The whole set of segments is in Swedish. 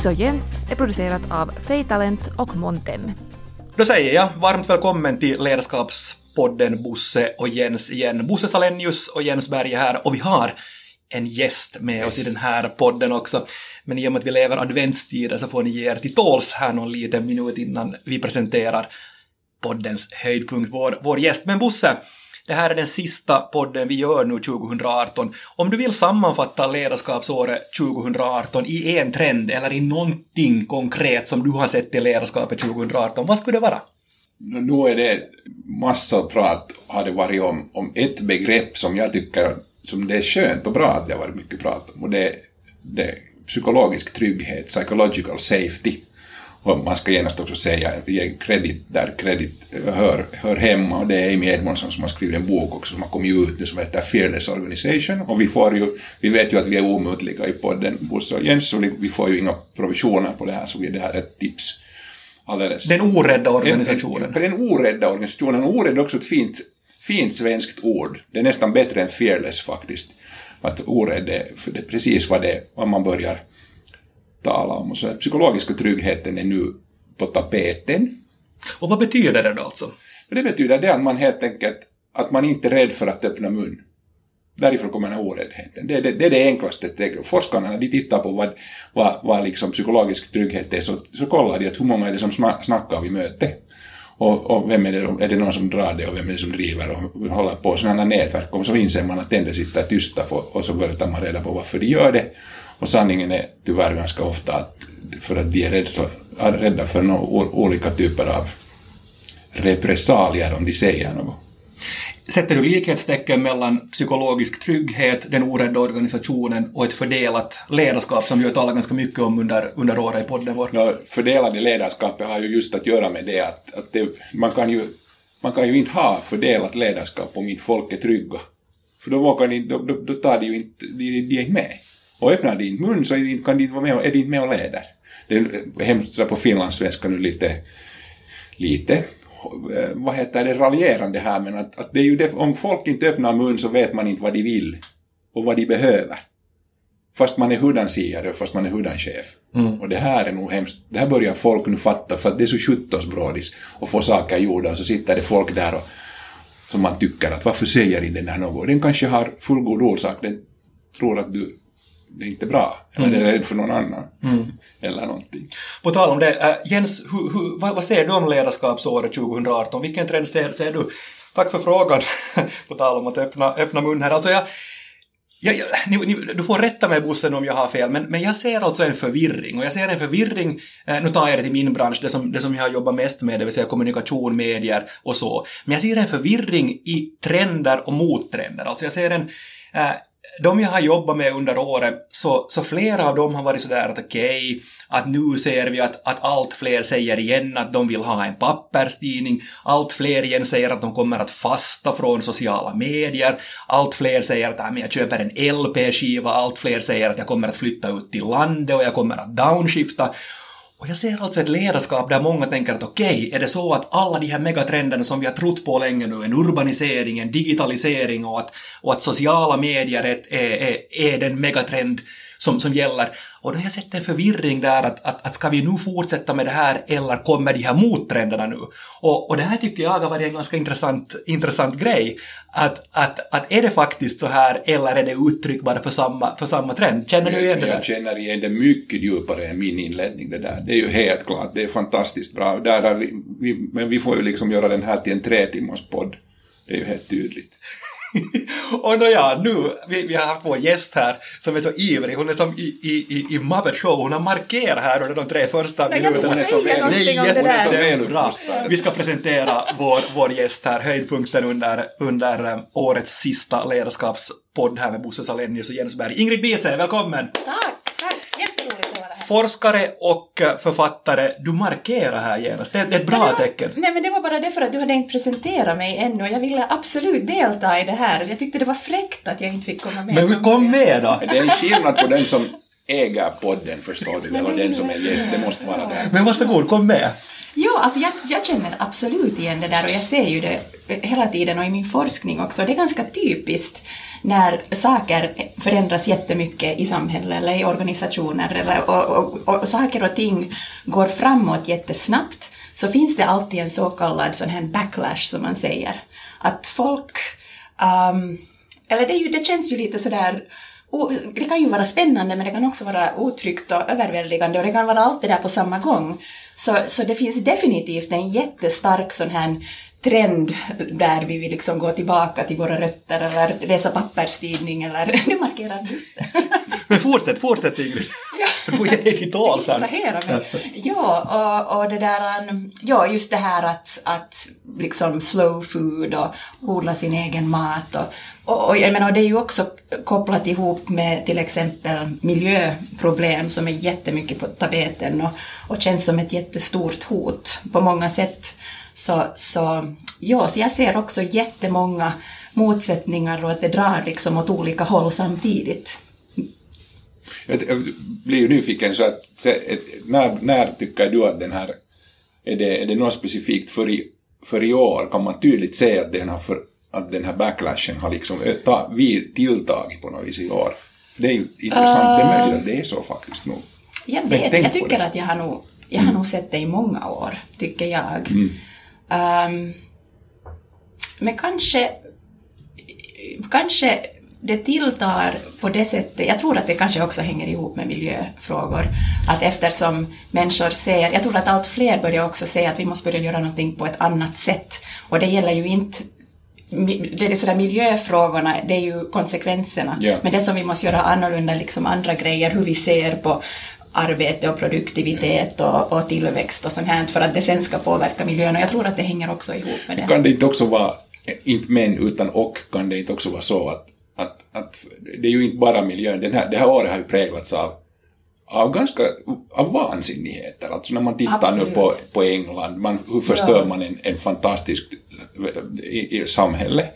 Bosse och Jens är producerat av Fay Talent och Montem. Då säger jag varmt välkommen till Ledarskapspodden Bosse och Jens igen. Bosse Salenius och Jens Berge här och vi har en gäst med oss i den här podden också. Men i och med att vi lever adventstider så får ni ge er till tåls här någon liten minut innan vi presenterar poddens höjdpunkt, vår, vår gäst. Men Bosse, det här är den sista podden vi gör nu 2018. Om du vill sammanfatta ledarskapsåret 2018 i en trend eller i någonting konkret som du har sett i ledarskapet 2018, vad skulle det vara? Nu är det massor prat har det varit om, om ett begrepp som jag tycker som det är skönt och bra att det har varit mycket prat om och det, det är psykologisk trygghet, psychological safety. Och man ska genast också säga, ge kredit där kredit hör, hör hemma och det är Amy Edmondson som har skrivit en bok också som har kommit ut nu som heter Fearless Organization och vi får ju, vi vet ju att vi är omutliga i podden Bosse och Jens och vi får ju inga provisioner på det här så det här är ett tips. Alldeles. Den orädda organisationen. Den, den orädda organisationen, och orädd är också ett fint, fint svenskt ord. Det är nästan bättre än fearless faktiskt. Att orädd är, det är precis vad, det, vad man börjar tala om. Och så psykologiska tryggheten är nu på tapeten. Och vad betyder det då alltså? Det betyder det att man helt enkelt att man inte är rädd för att öppna mun. Därifrån kommer den här oräddheten. Det, det, det är det enklaste. Forskarna när de tittar på vad, vad, vad liksom psykologisk trygghet är så, så kollar de att hur många är det som snackar vid möte. Och, och, vem är det, är det någon som drar det och vem är det som driver och håller på sådana nätverk och så inser man att ändå sitter tysta på, och så börjar man reda på varför de gör det och sanningen är tyvärr ganska ofta att för att de är rädda, rädda för no, olika typer av repressalier om de säger något. Sätter du likhetstecken mellan psykologisk trygghet, den orädda organisationen och ett fördelat ledarskap som vi har talat ganska mycket om under, under året i podden vår? No, fördelade ledarskapet har ju just att göra med det att, att det, man, kan ju, man kan ju inte ha fördelat ledarskap om inte folk är trygga. För då, vågar ni, då, då, då tar de ju inte, de, de är inte med. Och öppnar din mun så kan de inte vara med, är de inte med och leder. Det är hemskt på finlandssvenska nu lite, lite vad heter det, raljerande här men att, att det är ju det, om folk inte öppnar mun så vet man inte vad de vill och vad de behöver. Fast man är hudansiare och fast man är hudanchef. Mm. Och det här är nog hemskt. Det här börjar folk nu fatta för att det är så sjuttondsbrådis och få saker gjorda och så sitter det folk där och som man tycker att varför säger inte den här något? Den kanske har fullgod orsak. Den tror att du det är inte bra, eller mm. är rädd för någon annan. Mm. Eller någonting. På tal om det, äh, Jens, hu, hu, vad, vad ser du om ledarskapsåret 2018? Vilken trend ser, ser du? Tack för frågan, på tal om att öppna, öppna mun här. Alltså jag, jag, jag, ni, ni, du får rätta mig Bosse om jag har fel, men, men jag ser alltså en förvirring. Och jag ser en förvirring, eh, nu tar jag det till min bransch, det som, det som jag har jobbat mest med, det vill säga kommunikation, medier och så. Men jag ser en förvirring i trender och mottrender. Alltså jag ser en, eh, de jag har jobbat med under året, så, så flera av dem har varit sådär att okej, okay, att nu ser vi att, att allt fler säger igen att de vill ha en papperstidning, allt fler igen säger att de kommer att fasta från sociala medier, allt fler säger att äh, jag köper en LP-skiva, allt fler säger att jag kommer att flytta ut till landet och jag kommer att downshifta. Och jag ser alltså ett ledarskap där många tänker att okej, okay, är det så att alla de här megatrenderna som vi har trott på länge nu, en urbanisering, en digitalisering och att, och att sociala medier är, är, är den megatrend som, som gäller. Och då har jag sett en förvirring där att, att, att ska vi nu fortsätta med det här eller kommer de här mottrenderna nu? Och, och det här tycker jag har varit en ganska intressant, intressant grej. Att, att, att är det faktiskt så här eller är det uttryck bara för samma, för samma trend? Känner du igen det där? Jag känner igen det mycket djupare än min inledning det där. Det är ju helt klart, det är fantastiskt bra. Där har vi, vi, men vi får ju liksom göra den här till en tre timmars podd. Det är ju helt tydligt. och nåja, nu, vi, vi har haft vår gäst här som är så ivrig, hon är som i, i, i Muppet Show, hon har markerat här under de tre första Nej, minuterna. Hon är så väl, är jättebra. Vi ska presentera vår, vår gäst här, höjdpunkten under, under um, årets sista ledarskapspodd här med Bosse Salenius och Jens Berg. Ingrid Biese, välkommen! Tack! Forskare och författare, du markerar här genast. Det är ett bra nej, var, tecken. Nej, men det var bara det för att du hade inte presenterat mig ännu. Jag ville absolut delta i det här. Jag tyckte det var fräckt att jag inte fick komma med. Men kom med då! Det är en skillnad på den som äger podden, förstår du, och den som är gäst. Det måste vara det. Men varsågod, kom med! Ja, alltså jag, jag känner absolut igen det där och jag ser ju det hela tiden och i min forskning också. Det är ganska typiskt när saker förändras jättemycket i samhället eller i organisationer eller, och, och, och, saker och ting går framåt jättesnabbt så finns det alltid en så kallad sån här backlash som man säger. Att folk, um, eller det, är ju, det känns ju lite sådär det kan ju vara spännande men det kan också vara otryggt och överväldigande och det kan vara allt det där på samma gång. Så, så det finns definitivt en jättestark sån här trend där vi vill liksom gå tillbaka till våra rötter eller läsa papperstidning eller nu markerar bussen. Men fortsätt, fortsätt Ingrid. Ja. Du får ge dig till tals här. Ja, och, och det där, um, ja, just det här att, att liksom slow food och odla sin egen mat och, och, och jag menar, det är ju också kopplat ihop med till exempel miljöproblem som är jättemycket på tapeten och, och känns som ett jättestort hot på många sätt. Så, så, ja, så jag ser också jättemånga motsättningar och att det drar liksom åt olika håll samtidigt. Jag blir ju nyfiken, så att, när, när tycker du att den här, är det, är det något specifikt för i, för i år, kan man tydligt se att den, har för, att den här backlashen har liksom ta, vi tilltagit på något vis i år? det är ju intressant, uh, det är möjligt att det är så faktiskt nog. Jag vet, jag tycker att jag har nog, jag har mm. nog sett det i många år, tycker jag. Mm. Um, men kanske, kanske det tilltar på det sättet, jag tror att det kanske också hänger ihop med miljöfrågor, att eftersom människor ser, jag tror att allt fler börjar också se att vi måste börja göra någonting på ett annat sätt. Och det gäller ju inte det är sådär miljöfrågorna, det är ju konsekvenserna. Yeah. Men det som vi måste göra annorlunda, liksom andra grejer, hur vi ser på arbete och produktivitet och, och tillväxt och sånt här för att det sen ska påverka miljön och jag tror att det hänger också ihop med det. Kan det inte också vara, inte men utan och, kan det inte också vara så att, att, att det är ju inte bara miljön, Den här, det här året har ju präglats av av ganska av vansinnigheter. Alltså när man tittar Absolut. nu på, på England, man, hur förstör ja. man en, en fantastisk i, i samhälle.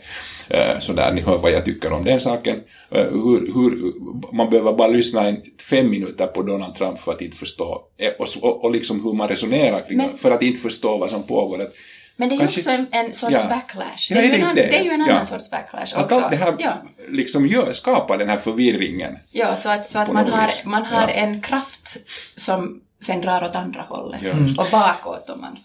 Eh, så där, ni hör vad jag tycker om den saken. Eh, hur, hur, man behöver bara lyssna en, fem minuter på Donald Trump för att inte förstå, eh, och, och, liksom hur man resonerar kring Men, för att inte förstå vad som pågår. Att, men det är ju också en, en sorts ja. backlash. Det är, ja, ju en, det, det är ju en annan ja. sorts backlash också. Att allt det här ja. liksom gör, skapar den här förvirringen. Ja, så att, så att man har, man har en kraft som sen drar åt andra hållet. Mm. Och bakåt om man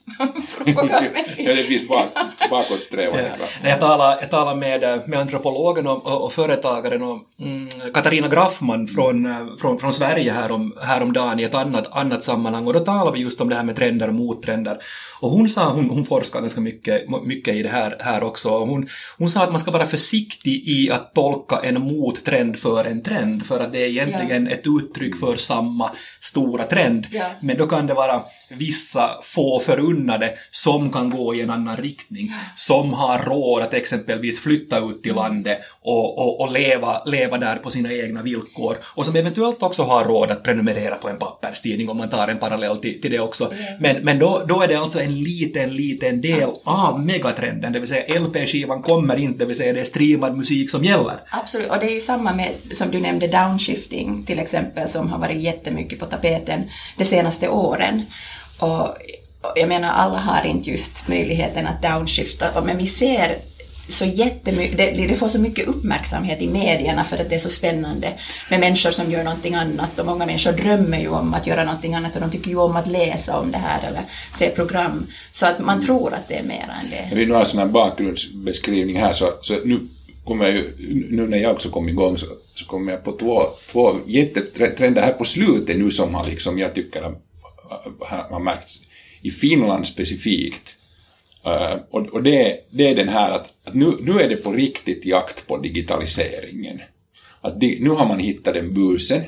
frågar mig. ja, det finns bak, bakåtsträvande ja. Jag talade, jag talade med, med antropologen och, och, och företagaren och, mm, Katarina Graffman från, från, från Sverige härom, häromdagen i ett annat, annat sammanhang och då talade vi just om det här med trender och mottrender. Och hon sa, hon, hon forskar ganska mycket, mycket i det här, här också, och hon, hon sa att man ska vara försiktig i att tolka en mottrend för en trend, för att det är egentligen ja. ett uttryck för samma stora trend. Ja. Men då kan det vara vissa få förunnade som kan gå i en annan riktning, som har råd att exempelvis flytta ut till landet och, och, och leva, leva där på sina egna villkor och som eventuellt också har råd att prenumerera på en papperstidning om man tar en parallell till, till det också. Men, men då, då är det alltså en liten, liten del Absolut. av megatrenden, det vill säga LP-skivan kommer inte, det vill säga det är streamad musik som gäller. Absolut, och det är ju samma med, som du nämnde, downshifting till exempel, som har varit jättemycket på tapeten de senaste åren. Och, och jag menar, alla har inte just möjligheten att downshifta, men vi ser så jättemycket, det, det, får så mycket uppmärksamhet i medierna för att det är så spännande med människor som gör någonting annat och många människor drömmer ju om att göra någonting annat så de tycker ju om att läsa om det här eller se program så att man tror att det är mer än det. Vi nu har sån här bakgrundsbeskrivning här så, så nu kommer jag ju, nu när jag också kom igång så, så kommer jag på två, två jättetrender här på slutet nu som har liksom, jag tycker har, har märkts i Finland specifikt Uh, och, och det, det, är den här att, att, nu, nu är det på riktigt jakt på digitaliseringen. Att di, nu har man hittat den busen,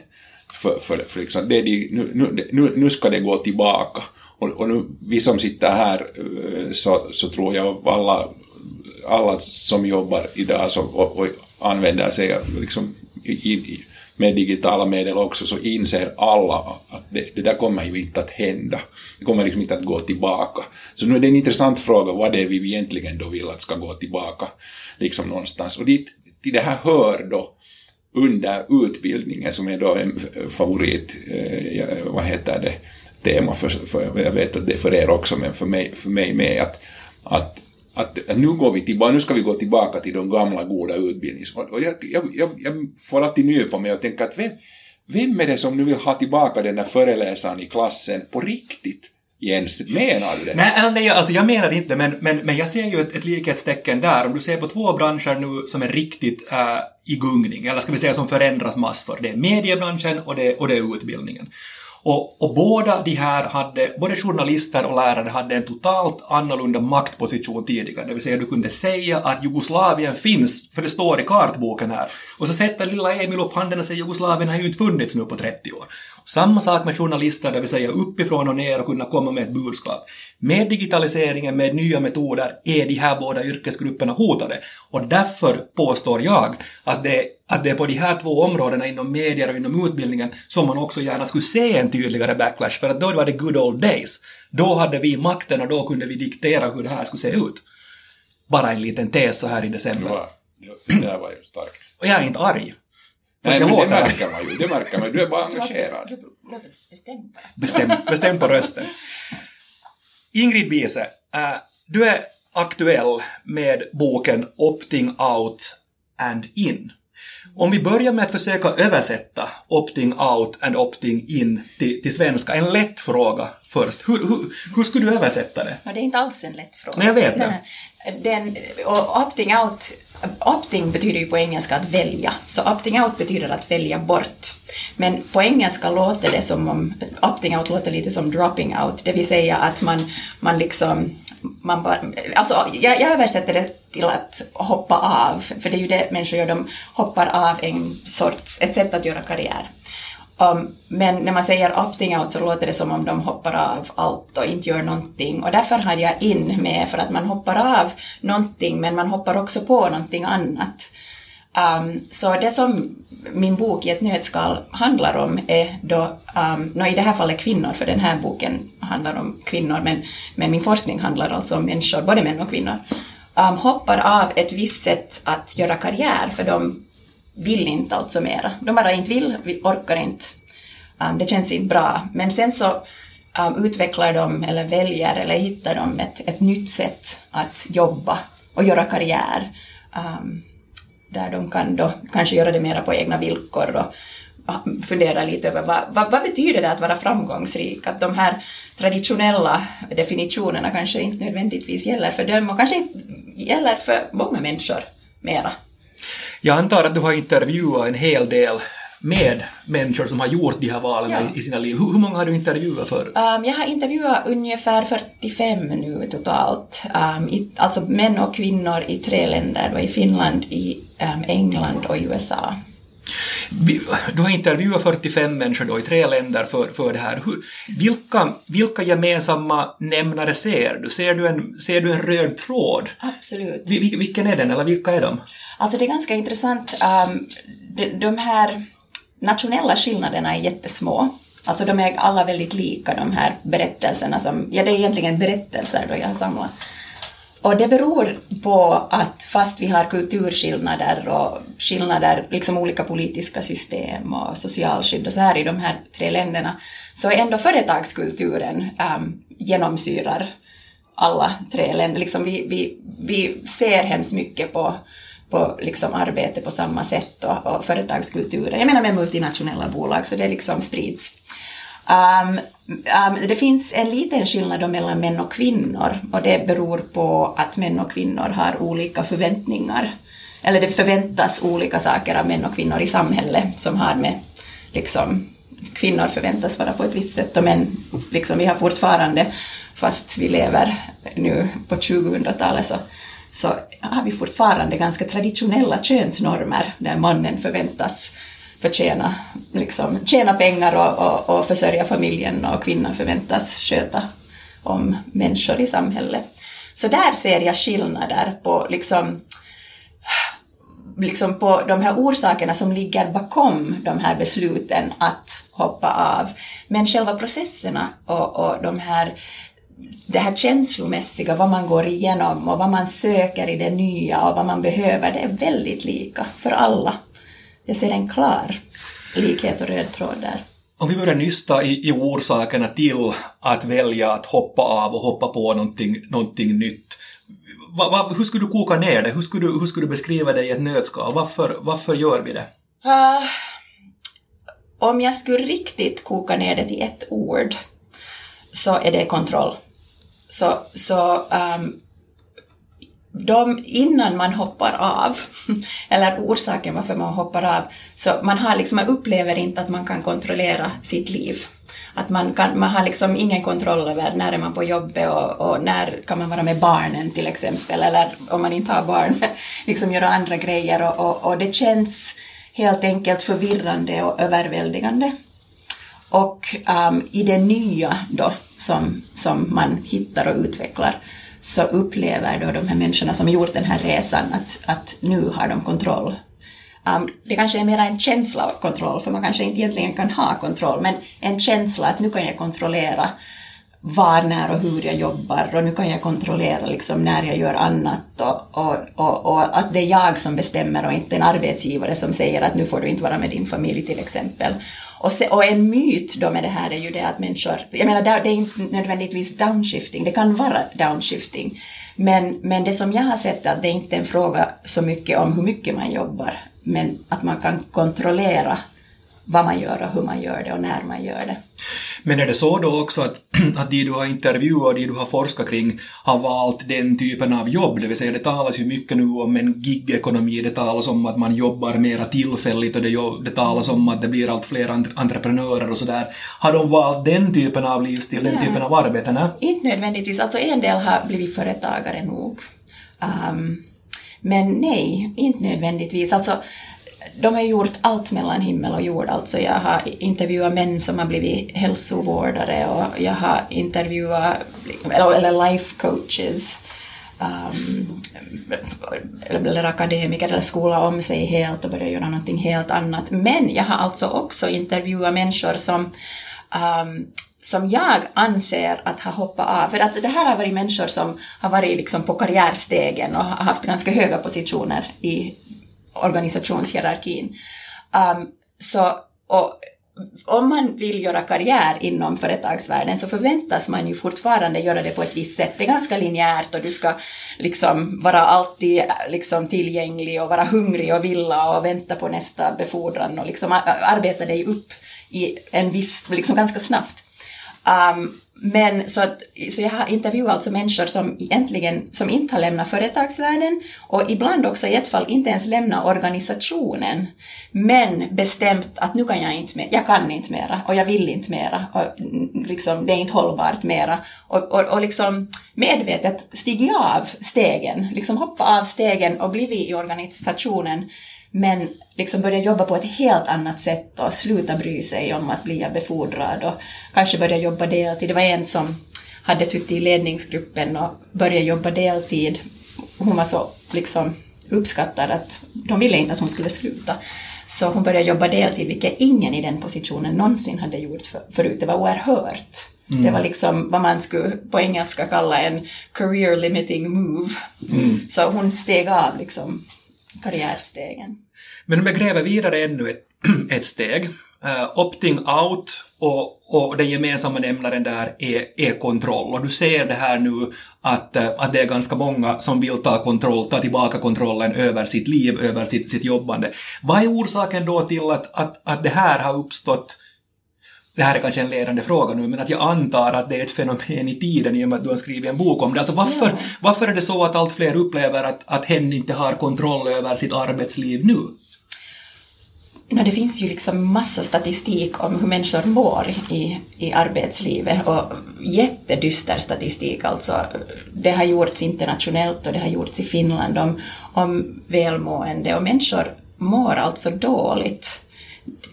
för, för, för liksom, det de, nu, nu, nu ska det gå tillbaka. Och, och nu, vi som sitter här eh, så, så tror jag alla, alla som jobbar idag som, och, och använder sig liksom, i, i, med digitala medel också så inser alla att det, det, där kommer ju inte att hända. Det kommer liksom inte att gå tillbaka. Så nu är det en intressant fråga vad det är vi egentligen då vill att ska gå tillbaka liksom någonstans. Och dit, till det här hör då under utbildningen som är då en favorit, eh, vad heter det, tema för, för, jag vet att det är för er också men för mig, för mig med att, att att, nu, går vi tillbaka, nu ska vi gå tillbaka till de gamla goda utbildnings... Och jag, jag, jag, jag får alltid nypa mig och tänka att vem, vem är det som nu vill ha tillbaka den där föreläsaren i klassen på riktigt? Jens, menar du det? Nej, alltså, nej alltså jag menar inte, men, men, men jag ser ju ett, ett likhetstecken där. Om du ser på två branscher nu som är riktigt äh, i gungning, eller ska vi säga som förändras massor. Det är mediebranschen och det, och det är utbildningen. Och, och, båda de här hade, både journalister och lärare hade en totalt annorlunda maktposition tidigare. Det vill säga du kunde säga att Jugoslavien finns, för det står i kartboken här. Och så sätter lilla Emil upp handen och säger Jugoslavien har ju inte funnits nu på 30 år. Samma sak med journalister, det vill säga uppifrån och ner och kunna komma med ett budskap. Med digitaliseringen, med nya metoder, är de här båda yrkesgrupperna hotade. Och därför påstår jag att det, att det är på de här två områdena inom medier och inom utbildningen som man också gärna skulle se en tydligare backlash, för att då var det good old days. Då hade vi makten och då kunde vi diktera hur det här skulle se ut. Bara en liten tes så här i december. Det, var, det där var ju starkt. Och jag är inte arg. Nej, men det märker man ju. Det märker man. Du är bara engagerad. Bestäm bara. Bestäm, bestäm på rösten. Ingrid Biese, äh, du är aktuell med boken Opting Out and In. Om vi börjar med att försöka översätta opting out and opting in till, till svenska, en lätt fråga först. Hur, hur, hur skulle du översätta det? No, det är inte alls en lätt fråga. Nej, jag vet det. Den, och opting out Opting betyder ju på engelska att välja, så opting out betyder att välja bort. Men på engelska låter det som om, opting out låter lite som dropping out, det vill säga att man, man liksom, man bara, alltså jag, jag översätter det till att hoppa av, för det är ju det människor gör, de hoppar av en sorts, ett sätt att göra karriär. Um, men när man säger opting out så låter det som om de hoppar av allt och inte gör någonting. Och därför hade jag in med för att man hoppar av någonting men man hoppar också på någonting annat. Um, så det som min bok i ett nötskal handlar om är då, um, no, i det här fallet kvinnor, för den här boken handlar om kvinnor, men, men min forskning handlar alltså om människor, både män och kvinnor, um, hoppar av ett visst sätt att göra karriär för de vill inte alltså mera. De bara inte vill, vi orkar inte. Um, det känns inte bra. Men sen så um, utvecklar de eller väljer eller hittar de ett, ett nytt sätt att jobba och göra karriär. Um, där de kan då kanske göra det mera på egna villkor och fundera lite över vad, vad, vad, betyder det att vara framgångsrik? Att de här traditionella definitionerna kanske inte nödvändigtvis gäller för dem och kanske inte gäller för många människor mera. Jag antar att du har intervjuat en hel del med människor som har gjort de här valen ja. i, sina liv. Hur, hur, många har du intervjuat för? Um, jag har intervjuat ungefär 45 nu totalt. Um, i, alltså män och kvinnor i tre länder, då i Finland, i um, England och i USA. Du har intervjuat 45 människor då i tre länder för, för det här. Hur, vilka, vilka gemensamma nämnare ser du? Ser du en, ser du en röd tråd? Absolut. Vil, vilken är den, eller vilka är de? Alltså det är ganska intressant. Um, de, de här nationella skillnaderna är jättesmå. Alltså de är alla väldigt lika de här berättelserna som, ja det är egentligen berättelser då jag har samlat. Och det beror på att fast vi har kulturskillnader och skillnader, liksom olika politiska system och socialskydd och så här i de här tre länderna, så är ändå företagskulturen um, genomsyrar alla tre länder. Liksom vi, vi, vi ser hemskt mycket på på liksom arbete på samma sätt och, och företagskulturen. Jag menar med multinationella bolag, så det liksom sprids. Um, um, det finns en liten skillnad mellan män och kvinnor och det beror på att män och kvinnor har olika förväntningar. Eller det förväntas olika saker av män och kvinnor i samhället som har med liksom, kvinnor förväntas vara på ett visst sätt och män, liksom, vi har fortfarande, fast vi lever nu på 2000-talet så så har vi fortfarande ganska traditionella könsnormer där mannen förväntas förtjäna, liksom, tjäna pengar och, och, och försörja familjen och kvinnan förväntas sköta om människor i samhället. Så där ser jag skillnader på liksom, liksom på de här orsakerna som ligger bakom de här besluten att hoppa av. Men själva processerna och, och de här det här känslomässiga, vad man går igenom och vad man söker i det nya och vad man behöver, det är väldigt lika för alla. Jag ser en klar likhet och röd tråd där. Om vi börjar nysta i, i orsakerna till att välja att hoppa av och hoppa på någonting, någonting nytt. va, va, hur skulle du koka ner det? Hur skulle du, hur skulle du beskriva det i ett nötskal? Varför, varför gör vi det? Uh, om jag skulle riktigt koka ner det till ett ord så är det kontroll. Så, så um, de, innan man hoppar av, eller orsaken varför man hoppar av, så man, har liksom, man upplever inte att man kan kontrollera sitt liv. Att man, kan, man har liksom ingen kontroll över när är man på jobbet och, och när kan man vara med barnen till exempel, eller om man inte har barn, liksom göra andra grejer och, och, och det känns helt enkelt förvirrande och överväldigande. Och um, i det nya då som, som man hittar och utvecklar så upplever då de här människorna som har gjort den här resan att, att nu har de kontroll. Um, det kanske är mer en känsla av kontroll, för man kanske inte egentligen kan ha kontroll, men en känsla att nu kan jag kontrollera var, när och hur jag jobbar och nu kan jag kontrollera liksom när jag gör annat och, och, och, och, att det är jag som bestämmer och inte en arbetsgivare som säger att nu får du inte vara med din familj till exempel. Och, se, och en myt då med det här är ju det att människor, jag menar det är inte nödvändigtvis downshifting, det kan vara downshifting, men, men det som jag har sett är att det är inte är en fråga så mycket om hur mycket man jobbar, men att man kan kontrollera vad man gör och hur man gör det och när man gör det. Men är det så då också att, att de du har intervjuat och de du har forskat kring har valt den typen av jobb, det vill säga det talas ju mycket nu om en gigekonomi, det talas om att man jobbar mera tillfälligt och det, det talas om att det blir allt fler entreprenörer och sådär. Har de valt den typen av livsstil, den typen av arbete? Nej? Inte nödvändigtvis, alltså en del har blivit företagare nog. Um, men nej, inte nödvändigtvis. Alltså, de har gjort allt mellan himmel och jord. Alltså jag har intervjuat män som har blivit hälsovårdare och jag har intervjuat eller life coaches um, eller akademiker eller skola om sig helt och börja göra någonting helt annat. Men jag har alltså också intervjuat människor som um, som jag anser att ha hoppat av. För att det här har varit människor som har varit liksom på karriärstegen och har haft ganska höga positioner i organisationshierarkin. Um, så, och, om man vill göra karriär inom företagsvärlden så förväntas man ju fortfarande göra det på ett visst sätt. Det är ganska linjärt och du ska liksom vara alltid äh, liksom tillgänglig och vara hungrig och vilja och vänta på nästa befordran och liksom arbeta dig upp i en viss, liksom ganska snabbt. Um, men så, att, så jag har intervjuat alltså människor som egentligen som inte har lämnat företagsvärlden och ibland också i ett fall inte ens lämnat organisationen men bestämt att nu kan jag inte mer, jag kan inte mera och jag vill inte mera och mm, liksom, det är inte hållbart mera. Och, och, och liksom medvetet stigit av stegen, liksom hoppa av stegen och blivit i organisationen men liksom börja jobba på ett helt annat sätt och sluta bry sig om att bli befordrad och kanske börja jobba deltid. Det var en som hade suttit i ledningsgruppen och börjat jobba deltid. Hon var så liksom uppskattad att de ville inte att hon skulle sluta. Så hon började jobba deltid, vilket ingen i den positionen någonsin hade gjort för, förut. Det var oerhört. Mm. Det var liksom vad man skulle på engelska kalla en career limiting move. Mm. Så hon steg av liksom karriärstegen. Men om jag gräver vidare ännu ett, ett steg. Uh, opting out och, och den gemensamma nämnaren där är, är kontroll. Och du ser det här nu att, uh, att det är ganska många som vill ta kontroll, ta tillbaka kontrollen över sitt liv, över sitt, sitt jobbande. Vad är orsaken då till att, att, att det här har uppstått det här är kanske en ledande fråga nu, men att jag antar att det är ett fenomen i tiden i och med att du har skrivit en bok om det. Alltså varför, ja. varför är det så att allt fler upplever att, att hen inte har kontroll över sitt arbetsliv nu? No, det finns ju liksom massa statistik om hur människor mår i, i arbetslivet och jättedyster statistik alltså. Det har gjorts internationellt och det har gjorts i Finland om, om välmående och människor mår alltså dåligt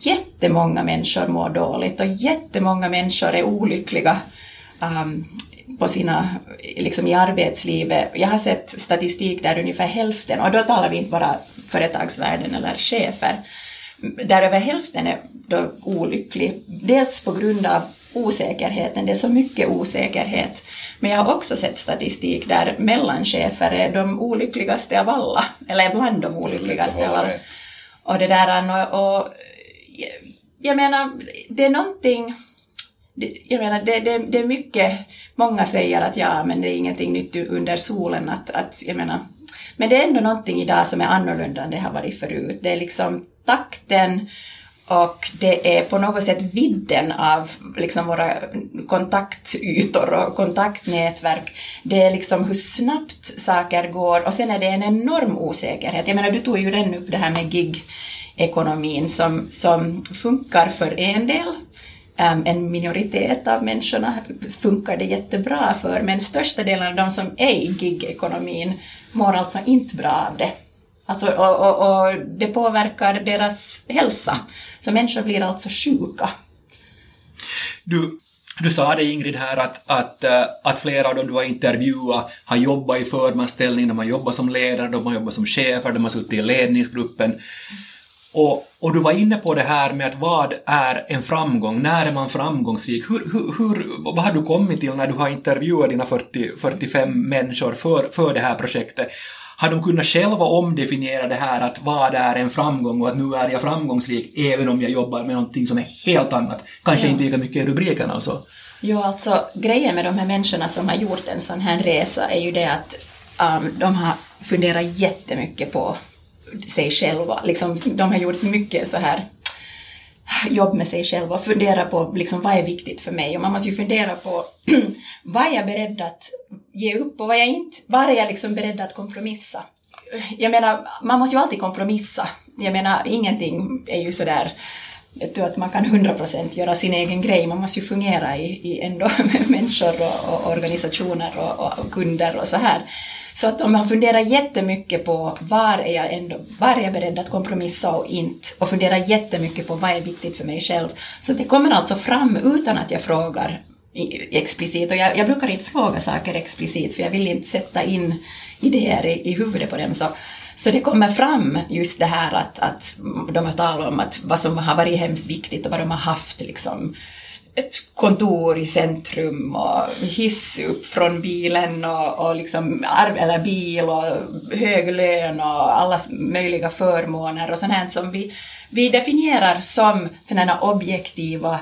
jättemånga människor mår dåligt och jättemånga människor är olyckliga um, på sina, liksom i arbetslivet. Jag har sett statistik där ungefär hälften, och då talar vi inte bara företagsvärlden eller chefer, där över hälften är då olycklig. Dels på grund av osäkerheten, det är så mycket osäkerhet. Men jag har också sett statistik där mellanchefer är de olyckligaste av alla, eller bland de olyckligaste av alla. Och det där, och, och jag menar, det är någonting jag menar, det, det, det är mycket, många säger att ja, men det är ingenting nytt under solen, att, att jag menar, men det är ändå någonting idag som är annorlunda än det har varit förut. Det är liksom takten och det är på något sätt vidden av liksom våra kontaktytor och kontaktnätverk. Det är liksom hur snabbt saker går och sen är det en enorm osäkerhet. Jag menar, du tog ju den upp det här med gig ekonomin som, som funkar för en del. Um, en minoritet av människorna funkar det jättebra för, men största delen av de som är i gig-ekonomin mår alltså inte bra av det. Alltså, och, och, och, det påverkar deras hälsa. Så människor blir alltså sjuka. Du, du sa det Ingrid här att, att, eh, att flera av dem du har intervjuat har jobbat i förmanställning, de har jobbat som ledare, de har jobbat som chefer, de har suttit i ledningsgruppen. Och, och du var inne på det här med att vad är en framgång, när är man framgångsrik? Hur, hur, hur, vad har du kommit till när du har intervjuat dina 40, 45 människor för, för det här projektet? Har de kunnat själva omdefiniera det här att vad är en framgång och att nu är jag framgångsrik även om jag jobbar med någonting som är helt annat? Kanske ja. inte lika mycket i rubrikerna och så. Jo, alltså grejen med de här människorna som har gjort en sån här resa är ju det att um, de har funderat jättemycket på sig själva. Liksom, de har gjort mycket så här jobb med sig själva och fundera på liksom, vad är viktigt för mig. Och man måste ju fundera på vad är jag beredd att ge upp och vad är jag inte? Var är jag liksom beredd att kompromissa? Jag menar, man måste ju alltid kompromissa. Jag menar, ingenting är ju sådär vet du, att man kan 100% göra sin egen grej. Man måste ju fungera i, i ändå med människor och, och organisationer och, och, kunder och så här. Så att om har funderat jättemycket på var är jag ändå, var är jag beredd att kompromissa och inte och funderar jättemycket på vad är viktigt för mig själv. Så det kommer alltså fram utan att jag frågar explicit och jag, jag brukar inte fråga saker explicit för jag vill inte sätta in idéer i, i huvudet på dem. Så, så det kommer fram just det här att, att de har talat om att vad som har varit hemskt viktigt och vad de har haft liksom ett kontor i centrum och hiss upp från bilen och, och liksom, eller bil och hög lön och alla möjliga förmåner och sånt här som vi, vi definierar som sådana objektiva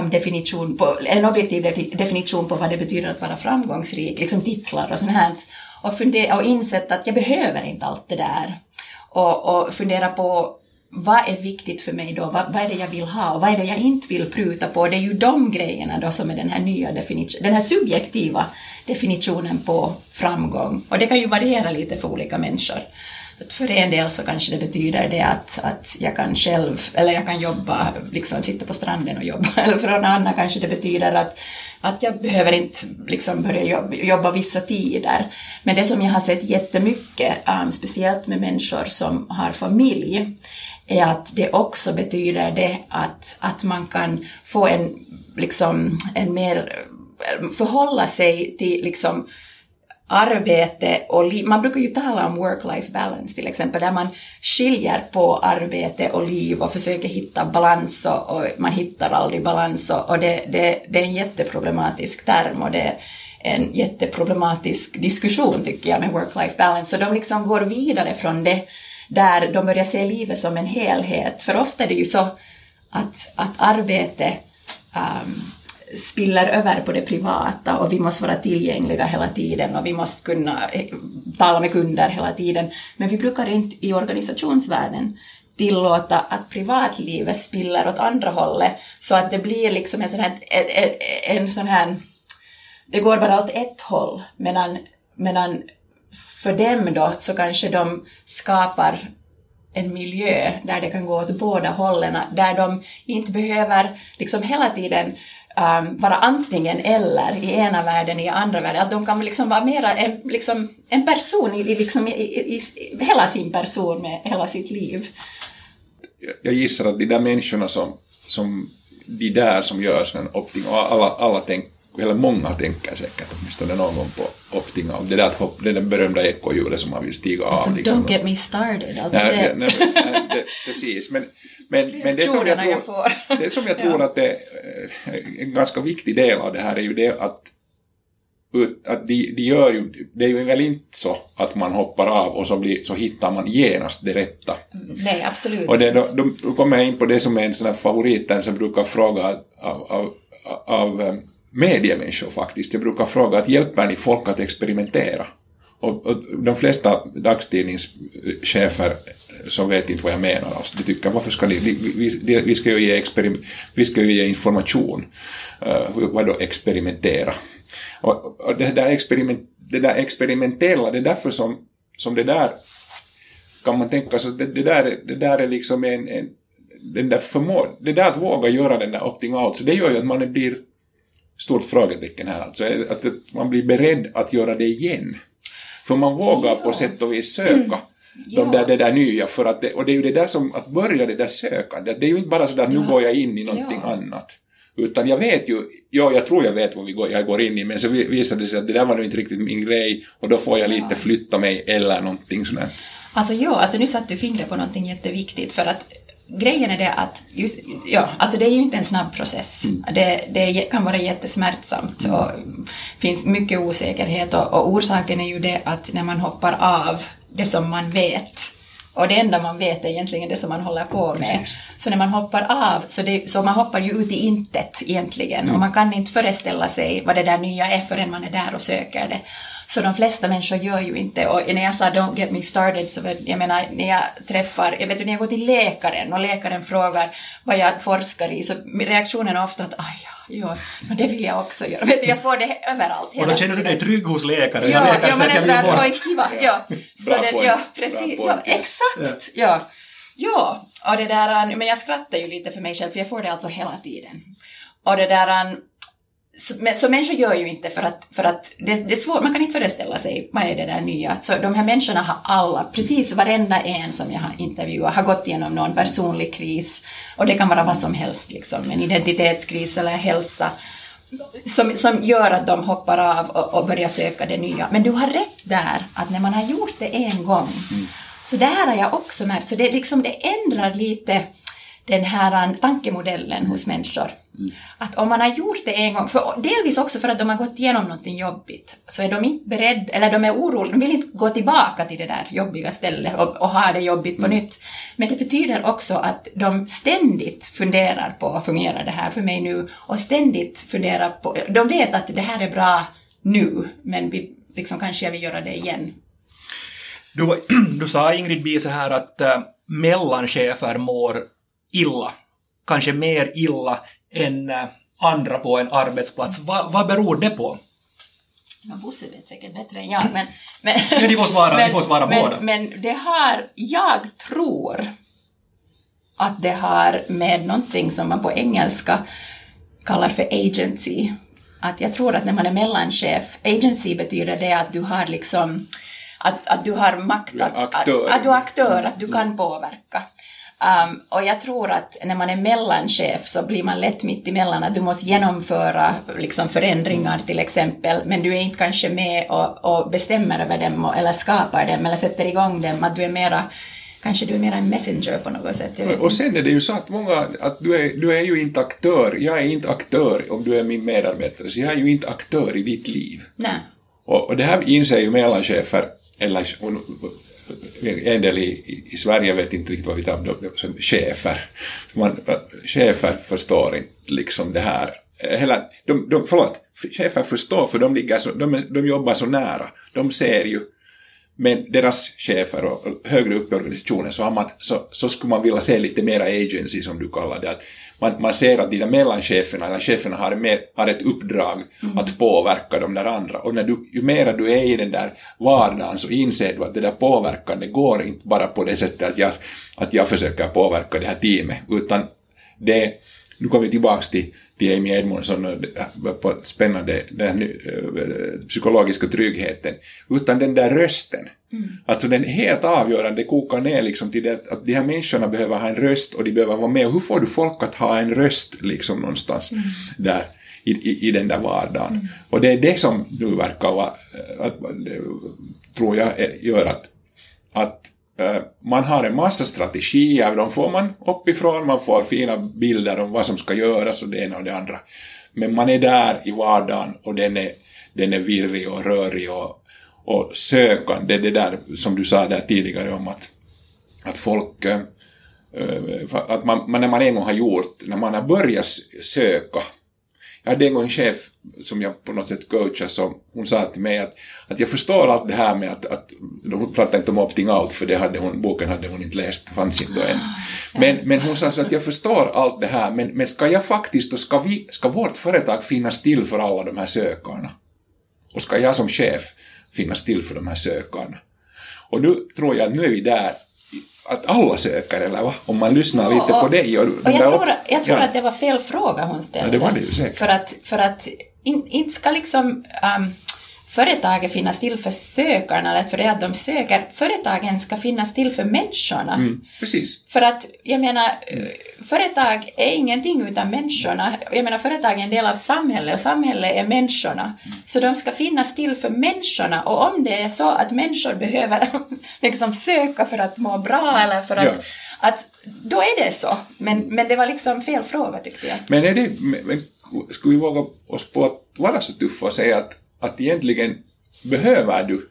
um, definition på, en objektiv definition på vad det betyder att vara framgångsrik, liksom titlar och sånt här. Och, fundera, och insett att jag behöver inte allt det där. Och, och fundera på vad är viktigt för mig då? Vad, vad, är det jag vill ha och vad är det jag inte vill pruta på? Det är ju de grejerna då som är den här nya definitionen, den här subjektiva definitionen på framgång. Och det kan ju variera lite för olika människor. Att för en del så kanske det betyder det att, att jag kan själv, eller jag kan jobba, liksom sitta på stranden och jobba. Eller för en annan kanske det betyder att, att jag behöver inte liksom börja jobba, jobba vissa tider. Men det som jag har sett jättemycket, um, speciellt med människor som har familj, är att det också betyder det att, att man kan få en, liksom, en mer, förhålla sig till liksom arbete och liv. Man brukar ju tala om work-life balance till exempel, där man skiljer på arbete och liv och försöker hitta balans och, och man hittar aldrig balans och, och det, det, det, är en jätteproblematisk term och det är en jätteproblematisk diskussion tycker jag med work-life balance. Så de liksom går vidare från det där de börjar se livet som en helhet. För ofta är det ju så att, att arbete um, spiller över på det privata och vi måste vara tillgängliga hela tiden och vi måste kunna eh, tala med kunder hela tiden. Men vi brukar inte i organisationsvärlden tillåta att privatlivet spiller åt andra hållet så att det blir liksom en sån här, en, en sån här det går bara åt ett håll medan, medan för dem då så kanske de skapar en miljö där det kan gå åt båda hållen, där de inte behöver liksom hela tiden um, vara antingen eller i ena världen, i andra världen, att de kan liksom vara mera en, liksom, en person i, liksom, i, i, i, hela sin person med hela sitt liv. Jag gissar att de där människorna som, som de där som gör sån opting, och alla, alla tänk, eller många tänker säkert åtminstone någon gång på opting av det där, hopp, det där berömda ekorrhjulet som man vill stiga av. Alltså, liksom. Don't get me started. Alltså, nej, det... Nej, nej, det, precis, men, men, men det, som jag tror, jag det som jag tror att det är en ganska viktig del av det här är ju det att att de, de gör ju, det är ju väl inte så att man hoppar av och så, blir, så hittar man genast det rätta. Nej, absolut Och det, då, då kommer jag in på det som är en sån här favorit, som brukar fråga av, av av eh, mediemänniskor faktiskt. Jag brukar fråga att hjälper ni folk att experimentera? Och, och de flesta dagstidningschefer eh, som vet inte vad jag menar, alltså, de tycker varför ska ni, vi, vi, vi, ska ju ge experim, vi ska ju ge information, eh, uh, vad då experimentera? Och, och det, där experiment, det där experimentella, det är därför som, som det där kan man tänka sig, det, det, där, det där är liksom en, en den där förmå, det där att våga göra den där opting out, så det gör ju att man blir stort frågetecken här alltså, att man blir beredd att göra det igen. För man vågar ja. på sätt och vis söka mm. de där, det där nya, för att det, och det är ju det där som, att börja det där sökandet, det är ju inte bara så att ja. nu går jag in i någonting ja. annat. Utan jag vet ju, ja jag tror jag vet vad vi går, jag går in i, men så visade det sig att det där var nog inte riktigt min grej och då får jag lite flytta mig eller någonting sånt. Alltså ja, alltså nu satte du fingret på någonting jätteviktigt för att grejen är det att just, ja, alltså det är ju inte en snabb process. Mm. Det, det, kan vara jättesmärtsamt mm. och finns mycket osäkerhet och, och, orsaken är ju det att när man hoppar av det som man vet och det enda man vet är egentligen det som man håller på med. Precis. Så när man hoppar av, så, det, så man hoppar ju ut i intet egentligen mm. och man kan inte föreställa sig vad det där nya är förrän man är där och söker det. Så de flesta människor gör ju inte, och när jag sa don't get me started så jag menar när jag träffar, jag vet när jag går till läkaren och läkaren frågar vad jag forskar i så reaktionen är ofta att aj ja, det vill jag också göra. Vet du, jag får det överallt. Och då känner du dig trygg hos läkaren? Ja, läkaren ja men efter att oj kiva, ja. Så det, ja, precis, ja, exakt, ja. Ja, och det där, men jag skrattar ju lite för mig själv för jag får det alltså hela tiden. Och det där, så, så människor gör ju inte för att, för att det, det, är svårt, man kan inte föreställa sig vad är det där nya. Så de här människorna har alla, precis varenda en som jag har intervjuat, har gått igenom någon personlig kris. Och det kan vara vad som helst, liksom, en identitetskris eller hälsa. Som, som gör att de hoppar av och, och börjar söka det nya. Men du har rätt där, att när man har gjort det en gång, mm. så det här har jag också märkt, så det, liksom, det ändrar lite den här tankemodellen hos människor. Mm. Att om man har gjort det en gång, för delvis också för att de har gått igenom någonting jobbigt, så är de inte beredda, eller de är oroliga, de vill inte gå tillbaka till det där jobbiga stället och, och ha det jobbigt på mm. nytt. Men det betyder också att de ständigt funderar på, fungerar det här för mig nu? Och ständigt funderar på, de vet att det här är bra nu, men vi, liksom, kanske jag vill göra det igen. Du, du sa Ingrid Bise här att äh, mellanchefer mår illa, kanske mer illa än eh, andra på en arbetsplats. Va, vad beror det på? Ja, Bosse vet säkert bättre än jag, men... men ja, de får svara, men, de får svara men, båda. Men det har, jag tror att det har med någonting som man på engelska kallar för agency. Att jag tror att när man är mellanchef, agency betyder det att du har liksom att, att du har makt, att, att, att, du är aktör, att du kan påverka. Um, och jag tror att när man är mellanchef så blir man lätt mitt emellan att du måste genomföra liksom, förändringar till exempel, men du är inte kanske med och, och bestämmer över dem eller skapar dem eller sätter igång dem, att du är mera Kanske du är mer en messenger på något sätt. och sen är det ju så att många, att du är, du är ju inte aktör, jag är inte aktör om du är min medarbetare, så jag är ju inte aktör i ditt liv. Nej. Och, och det här inser ju mellanchefer, eller en del i, i Sverige vet inte riktigt vad vi tar som chefer. Man, eh, chefer förstår inte liksom det här. Eh, hela, de, de, förlåt, chefer förstår för de, ligger så, de, de jobbar så nära. De ser ju men deras chefer och högre upp i organisationen så, har man, så, så skulle man vilja se lite mera agency som du kallar det. Att man, man ser att de där mellancheferna eller cheferna har, mer, har ett uppdrag mm. att påverka de där andra. Och när du, ju mera du är i den där vardagen så inser du att det där påverkandet går inte bara på det sättet att jag, att jag försöker påverka det här teamet, utan det, nu kommer vi tillbaka till, till Amy Edmondson på spännande den uh, psykologiska tryggheten, utan den där rösten. Mm. Alltså den helt avgörande, kokar ner liksom till det att de här människorna behöver ha en röst och de behöver vara med. Och hur får du folk att ha en röst liksom någonstans mm. där i, i, i, den där vardagen? Mm. Och det är det som nu verkar vara, att, tror jag, gör att, att Eh, man har en massa strategier, de får man uppifrån, man får fina bilder om vad som ska göras och det ena och det andra. Men man är där i vardagen och den är, den är virrig och rörig och och sökande, det där som du sa där tidigare om att, att folk eh, eh, att man, när man en gång har gjort, när man har börjat söka jag hade en gång en chef som jag på något sätt coachade som hon sa till mig att, att jag förstår allt det här med att, att hon pratade inte om opting out för det hade hon, boken hade hon inte läst, fanns inte än. Men, men hon sa så att jag förstår allt det här men, men ska jag faktiskt och ska, vi, ska vårt företag finnas till för alla de här sökarna? Och ska jag som chef finnas till för de här sökarna? Och nu tror jag att nu är vi där att alla söker, eller va? Om man lyssnar lite och, på dig. Och, och jag tror, jag tror ja. att det var fel fråga hon ställde. Ja, det var det ju säkert. För att, för att in, inte ska liksom um, företaget finnas till för sökarna eller för det att de söker. Företagen ska finnas till för människorna. Mm, precis. För att, jag menar, företag är ingenting utan människorna. Jag menar, företag är en del av samhället och samhället är människorna. Så de ska finnas till för människorna och om det är så att människor behöver liksom söka för att må bra eller för att, Ja. att då är det så. Men, men det var liksom fel fråga tyckte jag. Men är det, men, skulle vi våga oss på att vara så tuffa och säga att, att egentligen behöver du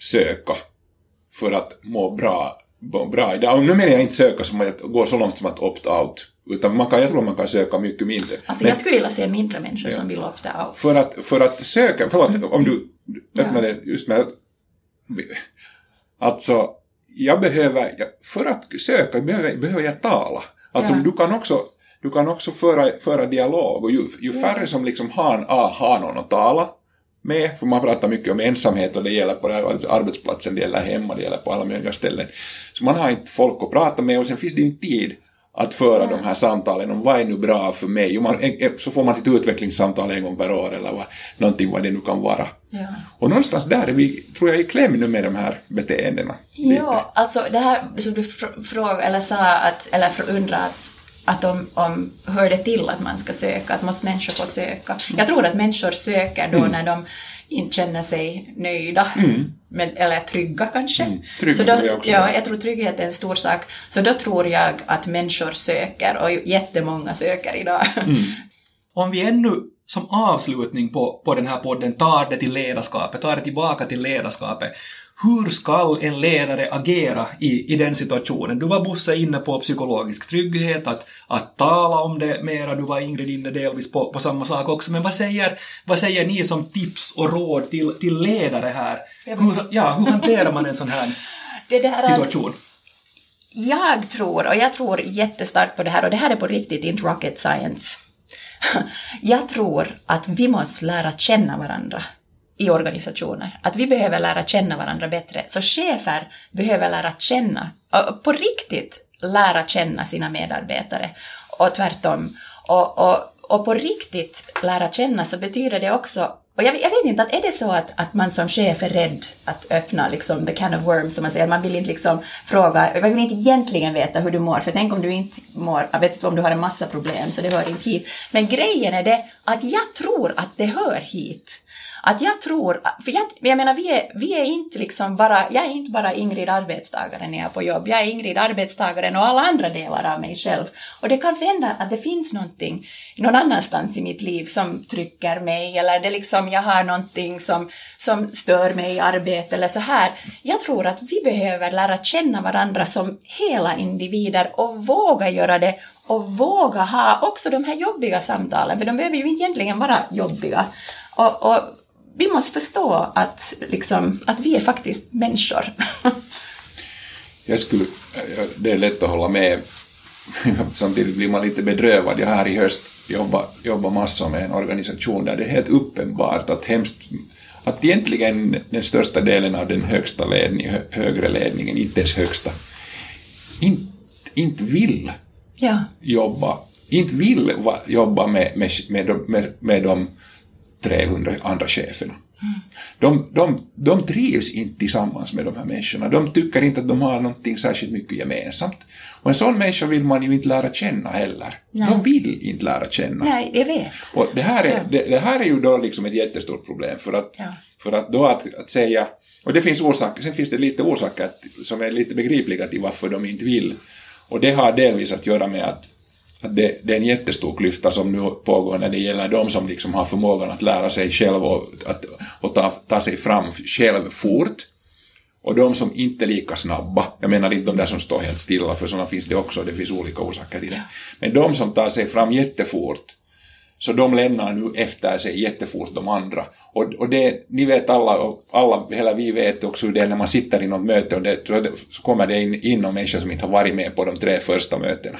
söka för att må bra, må bra idag? Och nu menar jag inte söka som att gå så långt som att opt-out, utan man kan, jag tror man kan söka mycket mindre. Alltså Men jag skulle vilja se mindre människor Ja. som vill opta out. för, att, för att söka, förlåt om du öppnade just med att, alltså jag behöver, för att söka behöver, behöver jag tala. Alltså Ja. du kan också du kan också föra, föra dialog och ju, ju färre som liksom har, en, ah, har någon att tala med, för man pratar mycket om ensamhet och det gäller på arbetsplatsen, det gäller hemma, det gäller på alla möjliga ställen. Så man har inte folk att prata med och sen finns det inte tid att föra de här samtalen om vad är nu bra för mig. Man, så får man sitt utvecklingssamtal en gång per år eller vad, någonting vad det nu kan vara. Ja. Och någonstans där är vi, tror jag, i kläm nu med de här beteendena. lite. Ja, alltså det här som du fr- frågade eller sa att, eller undrade att, att om, om hör det till att man ska söka, att måste människor få söka. Jag tror att människor söker då när de inte känner sig nöjda, med, eller trygga kanske. Mm. Trygga Så då, jag också. ja, jag tror trygghet är en stor sak. Så då tror jag att människor söker, och jättemånga söker idag. Om vi ännu som avslutning på, på den här podden tar det till ledarskapet, tar det tillbaka till ledarskapet. Hur ska en ledare agera i, i den situationen? Du var Bosse inne på psykologisk trygghet, att, att tala om det mera, du var Ingrid inne delvis på, på samma sak också, men vad säger, vad säger ni som tips och råd till, till ledare här? Hur, ja, hur hanterar man en sån här situation? Jag tror, och jag tror jättestarkt på det här, och det här är på riktigt, inte rocket science. Jag tror att vi måste lära känna varandra i organisationer. Att vi behöver lära känna varandra bättre. Så chefer behöver lära känna, på riktigt lära känna sina medarbetare. Och tvärtom. Och, och, och på riktigt lära känna så betyder det också och jag, jag vet inte, att är det så att, att man som chef är rädd att öppna liksom the can of worms, som man säger, man vill inte liksom fråga, man vill inte egentligen veta hur du mår, för tänk om du inte mår, jag vet inte om du har en massa problem, så det hör inte hit. Men grejen är det att jag tror att det hör hit. Att jag tror, för jag, jag menar vi är, vi är inte liksom bara, jag är inte bara Ingrid arbetstagaren när jag är på jobb, jag är Ingrid arbetstagaren och alla andra delar av mig själv. Och det kan hända att det finns någonting någon annanstans i mitt liv som trycker mig eller det liksom, jag har någonting som, som stör mig i arbetet eller så här. Jag tror att vi behöver lära känna varandra som hela individer och våga göra det och våga ha också de här jobbiga samtalen, för de behöver ju inte egentligen vara jobbiga. Och, och vi måste förstå att, liksom, att vi är faktiskt människor. Jag skulle, det är lätt att hålla med. Samtidigt blir man lite bedrövad. Jag har här i höst jobbat, jobbat massor med en organisation där det är helt uppenbart att, hemskt, att egentligen den största delen av den högsta ledningen, hö, högre ledningen, inte ens högsta, inte, inte vill ja. jobba, inte vill va, jobba med, med, med, de, med, med de 300 andra cheferna. De, de, de trivs inte tillsammans med de här människorna. De tycker inte att de har någonting särskilt mycket gemensamt. Och en sån människa vill man ju inte lära känna heller. Nej. De vill inte lära känna. Nej, jag vet. Och det här, är, Ja. det, det här är ju då liksom ett jättestort problem för att, Ja. för att då att, att säga, och det finns orsaker, sen finns det lite orsaker som är lite begripliga till varför de inte vill. Och det har delvis att göra med att det, det är en jättestor klyfta som nu pågår när det gäller de som liksom har förmågan att lära sig själv och, att, och ta, ta sig fram själv fort. Och de som inte är lika snabba, jag menar inte de där som står helt stilla, för sådana finns det också, det finns olika orsaker till det. Men de som tar sig fram jättefort, Så de lämnar nu efter sig jättefort de andra. Och, och det, ni vet alla, och alla, hela vi vet också hur det är när man sitter i något möte och det, så kommer det in, in någon människa som inte har varit med på de tre första mötena.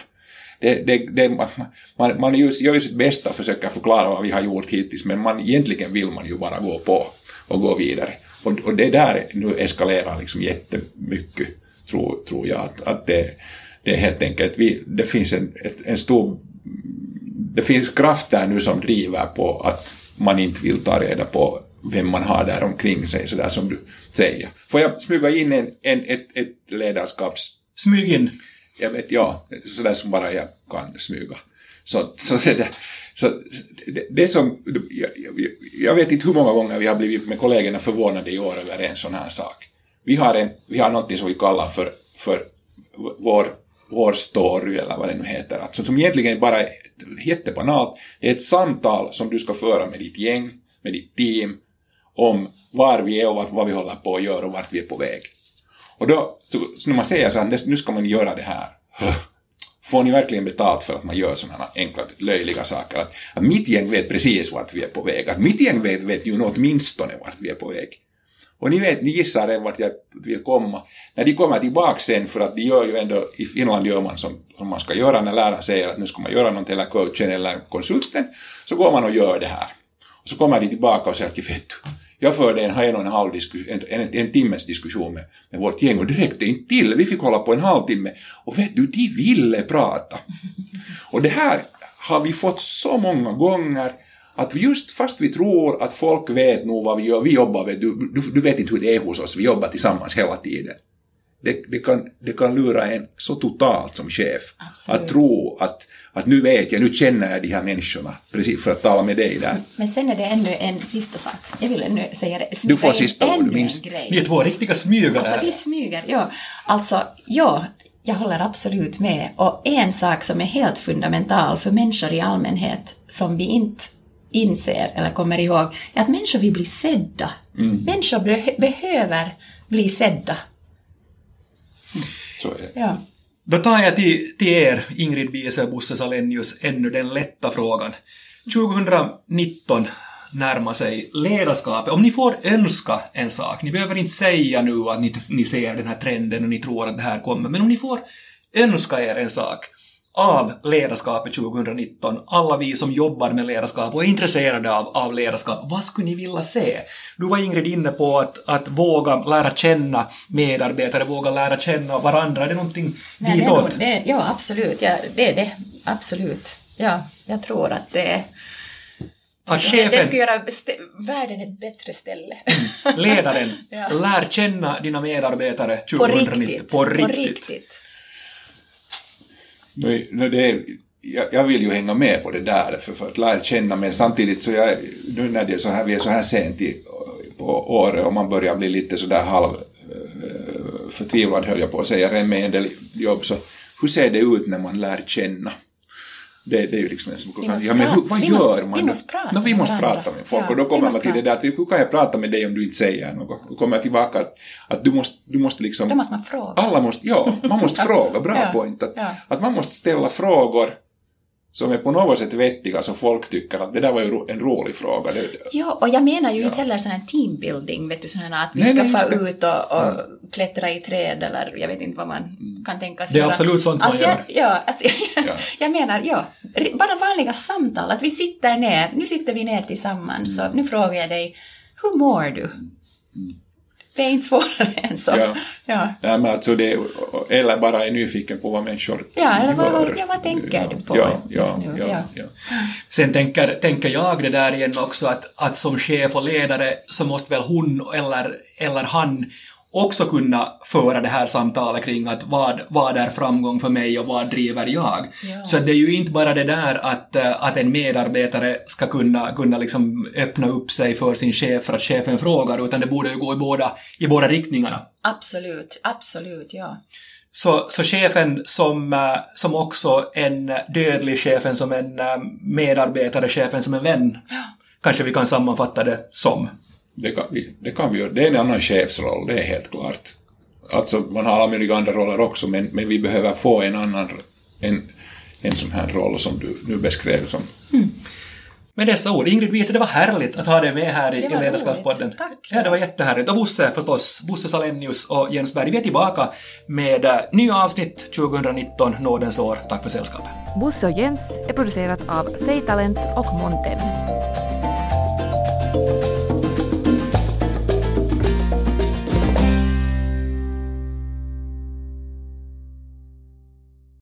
Det, det, det, man, man gör ju sitt bästa och försöker förklara vad vi har gjort hittills men man, egentligen vill man ju bara gå på och gå vidare. Och, och det där nu eskalerar liksom jättemycket, tror, tror jag. Att, att det, det är helt enkelt, vi, det finns en, ett, en stor det finns krafter nu som driver på att man inte vill ta reda på vem man har där omkring sig, så där som du säger. Får jag smyga in en, en, ett, ett ledarskaps... Smyg in. Jag vet, ja, sådär som bara jag kan smyga. Så, så, det, så det, det som... Jag, jag, vet inte hur många gånger vi har blivit med kollegorna förvånade i år över en sån här sak. Vi har, en, vi har något som vi kallar för, för vår vår story eller vad det nu heter. Alltså, som egentligen bara är jättebanalt. Det är ett samtal som du ska föra med ditt gäng, med ditt team, om var vi är och vad vi håller på att göra och vart vi är på väg. Och då, så, när man säger så här, nu ska man göra det här. Får ni verkligen betalt för att man gör sådana enkla, löjliga saker? Att, att mitt gäng vet precis vart vi är på väg. Att mitt gäng vet, vet ju åtminstone vart vi är på väg. Och ni vet, ni gissar redan vart jag vill komma. När de kommer tillbaka sen, för att de gör ju ändå, i Finland gör man som, som man ska göra när läraren säger att nu ska man göra något, eller coachen eller konsulten, så går man och gör det här. Och så kommer de tillbaka och säger att vet du, jag förde en, en och en halv diskussion, en, en, en timmes diskussion med, med vårt gäng och det räckte inte till, vi fick hålla på en halvtimme. Och vet du, de ville prata. Och det här har vi fått så många gånger att just fast vi tror att folk vet nog vad vi gör, vi jobbar, du, du, du vet inte hur det är hos oss, vi jobbar tillsammans hela tiden. Det, det, kan, det kan lura en så totalt som chef Absolut. att tro att, att nu vet jag, nu känner jag de här människorna, precis för att tala med dig där. Men sen är det ännu en sista sak. Jag vill ännu säga det. Du får sista ord, minst. Ni är två riktiga smygare Alltså vi smyger, ja. Alltså, ja, jag håller absolut med. Och en sak som är helt fundamental för människor i allmänhet som vi inte inser eller kommer ihåg är att människor vill bli sedda. Mm. Människor be behöver bli sedda. Så är det. Ja. Då tar jag till, till er, Ingrid Biese och Bosse Salenius, ännu den lätta frågan. 2019 närmar sig ledarskapet. Om ni får önska en sak, ni behöver inte säga nu att ni, ni ser den här trenden och ni tror att det här kommer, men om ni får önska er en sak, av ledarskapet 2019, alla vi som jobbar med ledarskap och är intresserade av, av ledarskap, vad skulle ni vilja se? Du var Ingrid inne på att, att våga lära känna medarbetare, våga lära känna varandra, är det någonting Nej, ditåt? Det det, ja, absolut, ja, det är det, absolut. Ja, jag tror att det är att chefen, det skulle göra världen ett bättre ställe. ledaren, ja. lär känna dina medarbetare 2019. På riktigt. På riktigt. På riktigt. Nu, nu det jag, jag, vill ju hänga med på det där för, för att lära känna mig samtidigt så jag, nu när det är så här, vi är så här sent i, på året och man börjar bli lite så där halv eh, förtvivlad höll jag på att säga, med en del jobb så hur ser det ut när man lär känna? Det, det är ju liksom en som kan, ja, men hur, vad vi gör måste, man? Vi måste prata, no, vi måste med, prata med folk ja, och då kommer man till det där att hur kan jag prata med dig om du inte säger något? Då kommer jag tillbaka att, att du måste, du måste liksom... Då måste man fråga. Alla måste, ja, man måste fråga, bra ja, point. Att, ja. att man måste ställa frågor som är på något sätt vettiga så folk tycker att det där var ju en rolig fråga. Det, ja, och jag menar ju ja. inte heller sån här teambuilding, vet du, sån här att vi nej, ska nej, få ut och, och mm. klättra i träd eller jag vet inte vad man mm. kan tänka sig. Det är absolut sånt alltså, man gör. Jag, ja, alltså, ja. jag menar, ja, bara vanliga samtal, att vi sitter ner, nu sitter vi ner tillsammans mm. så nu frågar jag dig, hur mår du? Mm. Det är inte svårare än så. Ja. Ja. ja men alltså det, eller bara är nyfiken på vad människor Ja, eller vad, ja, vad tänker du på ja, just nu? Ja, ja. Sen tänker, tänker jag det där igen också att, att som chef och ledare så måste väl hon eller, eller han också kunna föra det här samtalet kring att vad, vad är framgång för mig och vad driver jag. Ja. Så det är ju inte bara det där att, eh, att en medarbetare ska kunna, kunna liksom öppna upp sig för sin chef för att chefen frågar, utan det borde ju gå i båda, i båda riktningarna. Absolut, absolut, ja. Så, så chefen som, eh, som också en dödlig chefen som en eh, medarbetare, chefen som en vän, ja. kanske vi kan sammanfatta det som. Det kan, vi, det kan vi göra. Det är en annan chefsroll, det är helt klart. Alltså, man har alla möjliga andra roller också, men, men vi behöver få en annan, en, en sån här roll som du nu beskrev som. Mm. Med dessa ord, Ingrid Wiese, det var härligt att ha dig med här i, Ledarskapspodden. roligt. Tack. Ja, det var jättehärligt. Och Bosse förstås, Bosse Salenius och Jens Berg. Vi är tillbaka med eh, nya avsnitt 2019, nådens år. Tack för sällskapet. Bosse och Jens är producerat av Fej Talent och Montem.